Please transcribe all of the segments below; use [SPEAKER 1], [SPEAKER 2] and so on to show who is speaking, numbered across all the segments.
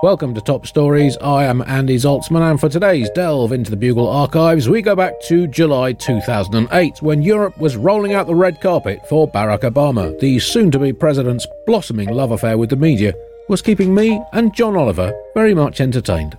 [SPEAKER 1] Welcome to Top Stories. I am Andy Zaltzman, and for today's delve into the Bugle archives, we go back to July 2008 when Europe was rolling out the red carpet for Barack Obama. The soon to be president's blossoming love affair with the media was keeping me and John Oliver very much entertained.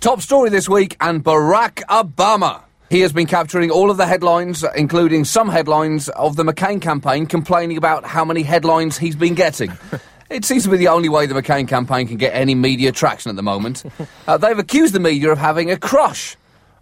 [SPEAKER 2] Top story this week, and Barack Obama. He has been capturing all of the headlines, including some headlines of the McCain campaign, complaining about how many headlines he's been getting. It seems to be the only way the McCain campaign can get any media traction at the moment. Uh, they've accused the media of having a crush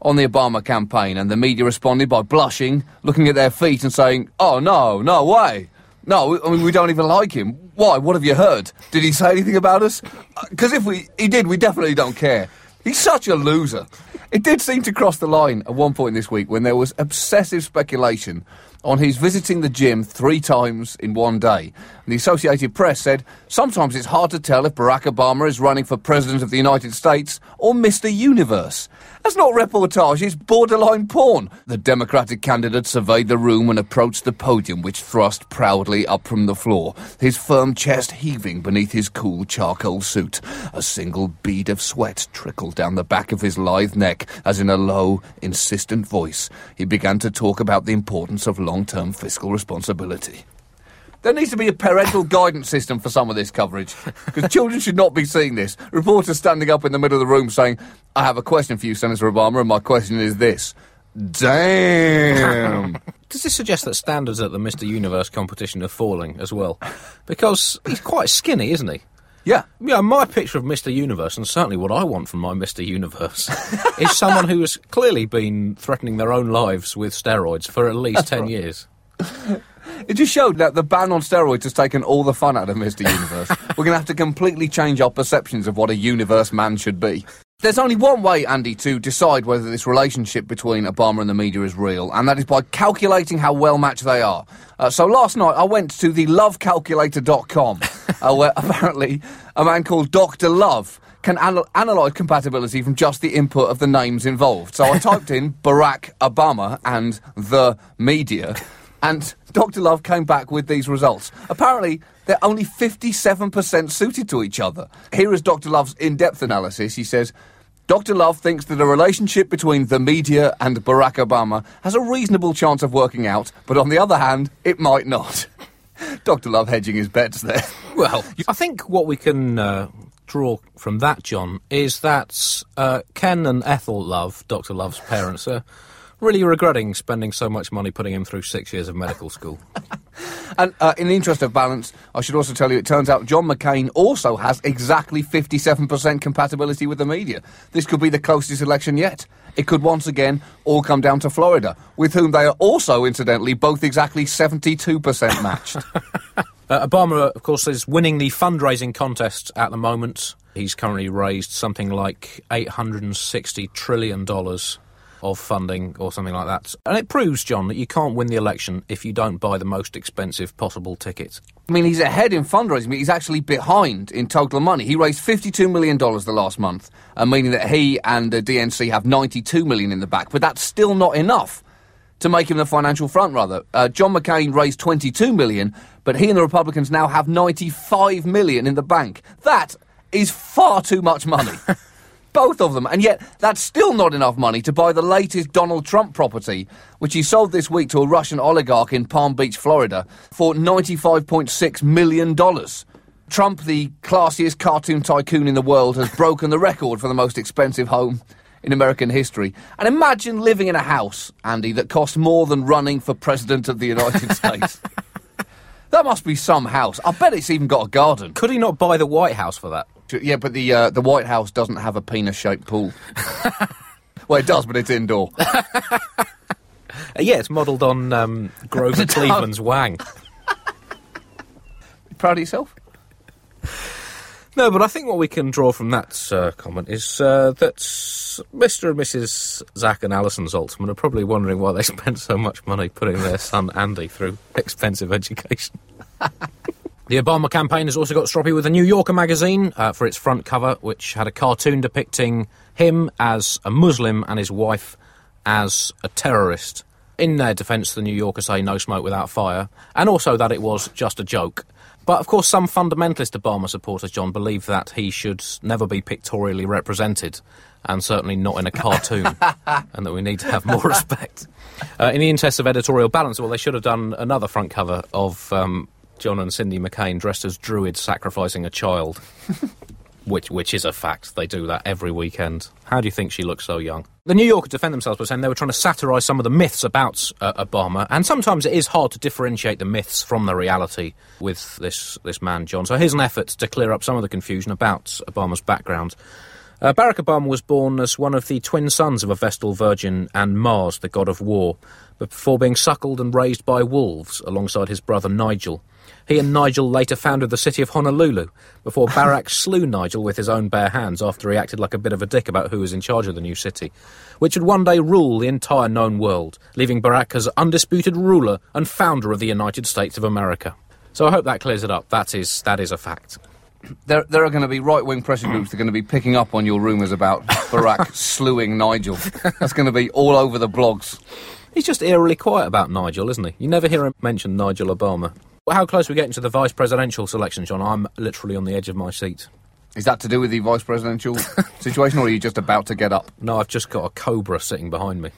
[SPEAKER 2] on the Obama campaign, and the media responded by blushing, looking at their feet, and saying, Oh, no, no way. No, I mean, we don't even like him. Why? What have you heard? Did he say anything about us? Because if we, he did, we definitely don't care. He's such a loser. It did seem to cross the line at one point this week when there was obsessive speculation on his visiting the gym three times in one day. And the Associated Press said sometimes it's hard to tell if Barack Obama is running for President of the United States or Mr. Universe. That's not reportage, it's borderline porn. The Democratic candidate surveyed the room and approached the podium, which thrust proudly up from the floor, his firm chest heaving beneath his cool charcoal suit. A single bead of sweat trickled down the back of his lithe neck as, in a low, insistent voice, he began to talk about the importance of long term fiscal responsibility. There needs to be a parental guidance system for some of this coverage, because children should not be seeing this. Reporters standing up in the middle of the room saying, I have a question for you, Senator Obama, and my question is this. Damn.
[SPEAKER 3] Does this suggest that standards at the Mr. Universe competition are falling as well? Because he's quite skinny, isn't he?
[SPEAKER 2] yeah.
[SPEAKER 3] Yeah, my picture of Mr. Universe, and certainly what I want from my Mr. Universe, is someone who has clearly been threatening their own lives with steroids for at least 10 years.
[SPEAKER 2] It just showed that the ban on steroids has taken all the fun out of Mr. Universe. We're going to have to completely change our perceptions of what a universe man should be. There's only one way, Andy, to decide whether this relationship between Obama and the media is real, and that is by calculating how well matched they are. Uh, so last night I went to the lovecalculator.com, uh, where apparently a man called Dr. Love can anal- analyse compatibility from just the input of the names involved. So I typed in Barack Obama and the media, and Dr. Love came back with these results. Apparently, they're only 57% suited to each other. Here is Dr. Love's in depth analysis. He says, Dr. Love thinks that a relationship between the media and Barack Obama has a reasonable chance of working out, but on the other hand, it might not. Dr. Love hedging his bets there.
[SPEAKER 3] Well, I think what we can uh, draw from that, John, is that uh, Ken and Ethel Love, Dr. Love's parents, are really regretting spending so much money putting him through six years of medical school.
[SPEAKER 2] And uh, in the interest of balance, I should also tell you it turns out John McCain also has exactly 57% compatibility with the media. This could be the closest election yet. It could once again all come down to Florida, with whom they are also, incidentally, both exactly 72% matched.
[SPEAKER 3] Uh, Obama, of course, is winning the fundraising contest at the moment. He's currently raised something like $860 trillion of funding or something like that. And it proves, John, that you can't win the election if you don't buy the most expensive possible ticket.
[SPEAKER 2] I mean, he's ahead in fundraising, but he's actually behind in total money. He raised $52 million the last month, uh, meaning that he and the DNC have 92 million in the back. But that's still not enough to make him the financial front runner. Uh, John McCain raised 22 million, but he and the Republicans now have 95 million in the bank. That is far too much money. Both of them, and yet that's still not enough money to buy the latest Donald Trump property, which he sold this week to a Russian oligarch in Palm Beach, Florida, for $95.6 million. Trump, the classiest cartoon tycoon in the world, has broken the record for the most expensive home in American history. And imagine living in a house, Andy, that costs more than running for President of the United States. That must be some house. I bet it's even got a garden.
[SPEAKER 3] Could he not buy the White House for that?
[SPEAKER 2] Yeah, but the uh, the White House doesn't have a penis-shaped pool. well, it does, but it's indoor.
[SPEAKER 3] Uh, yeah, it's modelled on um, Grover Cleveland's Wang.
[SPEAKER 2] Proud of yourself?
[SPEAKER 3] No, but I think what we can draw from that uh, comment is uh, that Mr. and Mrs. Zach and Alison Zaltzman are probably wondering why they spent so much money putting their son Andy through expensive education. The Obama campaign has also got stroppy with the New Yorker magazine uh, for its front cover, which had a cartoon depicting him as a Muslim and his wife as a terrorist. In their defence, the New Yorker say no smoke without fire, and also that it was just a joke. But of course, some fundamentalist Obama supporters, John, believe that he should never be pictorially represented, and certainly not in a cartoon, and that we need to have more respect. Uh, in the interest of editorial balance, well, they should have done another front cover of um, John and Cindy McCain dressed as druids sacrificing a child. which which is a fact. They do that every weekend. How do you think she looks so young? The New Yorker defend themselves by saying they were trying to satirise some of the myths about uh, Obama, and sometimes it is hard to differentiate the myths from the reality with this this man John. So here's an effort to clear up some of the confusion about Obama's background. Uh, Barack Obama was born as one of the twin sons of a Vestal Virgin and Mars, the god of war, but before being suckled and raised by wolves alongside his brother Nigel. He and Nigel later founded the city of Honolulu before Barack slew Nigel with his own bare hands after he acted like a bit of a dick about who was in charge of the new city, which would one day rule the entire known world, leaving Barack as undisputed ruler and founder of the United States of America. So I hope that clears it up. That is that is a fact.
[SPEAKER 2] There, there are going to be right-wing pressure groups that are going to be picking up on your rumours about Barack slewing Nigel. That's going to be all over the blogs.
[SPEAKER 3] He's just eerily quiet about Nigel, isn't he? You never hear him mention Nigel Obama. How close are we getting to the vice presidential selection, John? I'm literally on the edge of my seat.
[SPEAKER 2] Is that to do with the vice presidential situation, or are you just about to get up?
[SPEAKER 3] No, I've just got a cobra sitting behind me.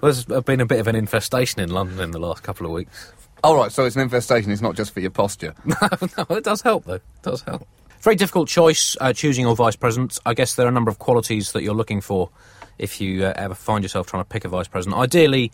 [SPEAKER 3] There's been a bit of an infestation in London in the last couple of weeks.
[SPEAKER 2] All right, so it's an infestation. It's not just for your posture.
[SPEAKER 3] no, no, it does help though. It does help. Very difficult choice uh, choosing your vice president. I guess there are a number of qualities that you're looking for if you uh, ever find yourself trying to pick a vice president. Ideally,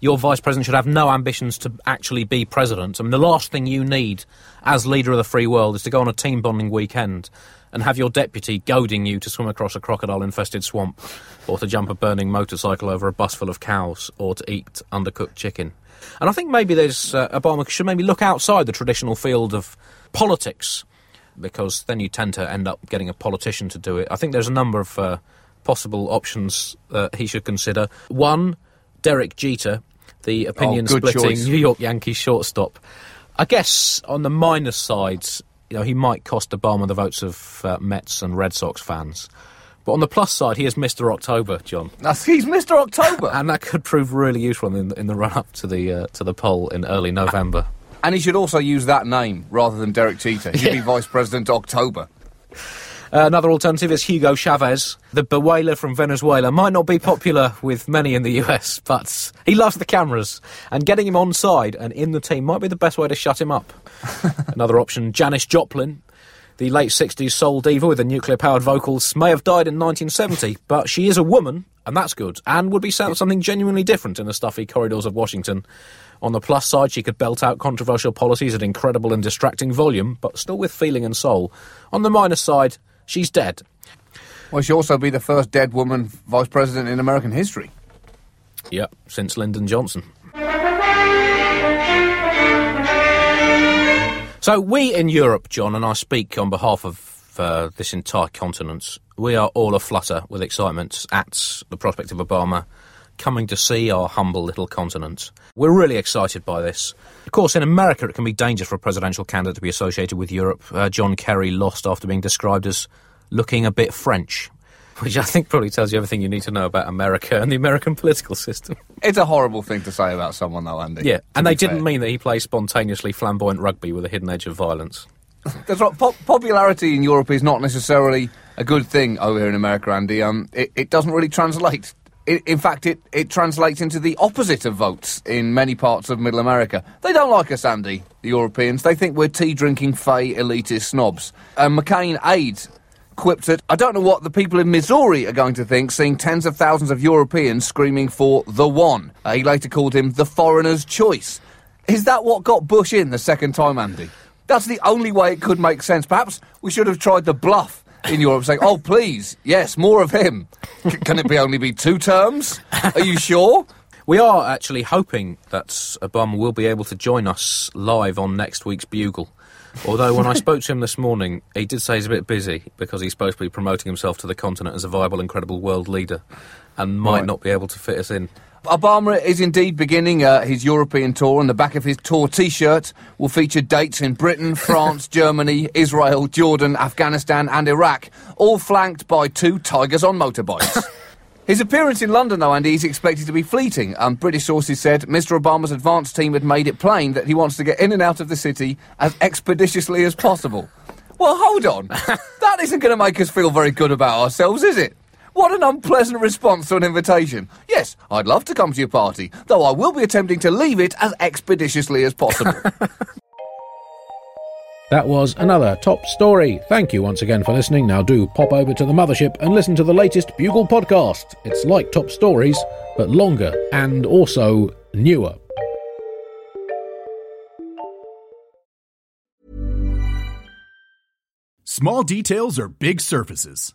[SPEAKER 3] your vice president should have no ambitions to actually be president. I mean, the last thing you need as leader of the free world is to go on a team bonding weekend and have your deputy goading you to swim across a crocodile infested swamp, or to jump a burning motorcycle over a bus full of cows, or to eat undercooked chicken. And I think maybe there's uh, Obama should maybe look outside the traditional field of politics, because then you tend to end up getting a politician to do it. I think there's a number of uh, possible options uh, he should consider. One, Derek Jeter, the opinion splitting
[SPEAKER 2] choice.
[SPEAKER 3] New York Yankees shortstop. I guess on the minus side, you know, he might cost Obama the votes of uh, Mets and Red Sox fans. But on the plus side, he is Mr. October, John,
[SPEAKER 2] That's, he's Mr. October.
[SPEAKER 3] and that could prove really useful in, in the run up to the uh, to the poll in early November.
[SPEAKER 2] and he should also use that name rather than Derek Jeter. He should be Vice President October.
[SPEAKER 3] Uh, another alternative is Hugo Chavez. The bewailer from Venezuela might not be popular with many in the US, but he loves the cameras, and getting him on side and in the team might be the best way to shut him up. Another option, Janis Joplin. The late 60s soul diva with the nuclear powered vocals may have died in 1970, but she is a woman, and that's good, and would be something genuinely different in the stuffy corridors of Washington. On the plus side, she could belt out controversial policies at incredible and distracting volume, but still with feeling and soul. On the minus side, she's dead.
[SPEAKER 2] Well, she'll also be the first dead woman vice president in American history.
[SPEAKER 3] Yep, since Lyndon Johnson. So we in Europe, John, and I speak on behalf of uh, this entire continent, we are all aflutter with excitement at the prospect of Obama coming to see our humble little continent. We're really excited by this. Of course, in America, it can be dangerous for a presidential candidate to be associated with Europe. Uh, John Kerry lost after being described as looking a bit French. Which I think probably tells you everything you need to know about America and the American political system.
[SPEAKER 2] It's a horrible thing to say about someone, though, Andy.
[SPEAKER 3] Yeah, and they didn't
[SPEAKER 2] fair.
[SPEAKER 3] mean that he plays spontaneously flamboyant rugby with a hidden edge of violence.
[SPEAKER 2] That's right. Pop- popularity in Europe is not necessarily a good thing over here in America, Andy. Um, it, it doesn't really translate. It, in fact, it, it translates into the opposite of votes in many parts of Middle America. They don't like us, Andy, the Europeans. They think we're tea drinking, fey, elitist snobs. And McCain aide quipped that I don't know what the people in Missouri are going to think seeing tens of thousands of Europeans screaming for the one. Uh, he later called him the foreigner's choice. Is that what got Bush in the second time, Andy? That's the only way it could make sense. Perhaps we should have tried the bluff in Europe, saying, "Oh, please, yes, more of him." C- can it be only be two terms? Are you sure?
[SPEAKER 3] We are actually hoping that Obama will be able to join us live on next week's Bugle. Although when I spoke to him this morning, he did say he's a bit busy because he's supposed to be promoting himself to the continent as a viable, incredible world leader, and might
[SPEAKER 2] Right.
[SPEAKER 3] not be able to fit us in.
[SPEAKER 2] Obama is indeed beginning uh, his European tour, and the back of his tour T-shirt will feature dates in Britain, France, Germany, Israel, Jordan, Afghanistan, and Iraq, all flanked by two tigers on motorbikes. His appearance in London, though, Andy, is expected to be fleeting. Um, British sources said Mr. Obama's advance team had made it plain that he wants to get in and out of the city as expeditiously as possible. Well, hold on. that isn't going to make us feel very good about ourselves, is it? What an unpleasant response to an invitation. Yes, I'd love to come to your party, though I will be attempting to leave it as expeditiously as possible.
[SPEAKER 1] That was another top story. Thank you once again for listening. Now do pop over to the mothership and listen to the latest Bugle podcast. It's like top stories, but longer and also newer.
[SPEAKER 4] Small details are big surfaces.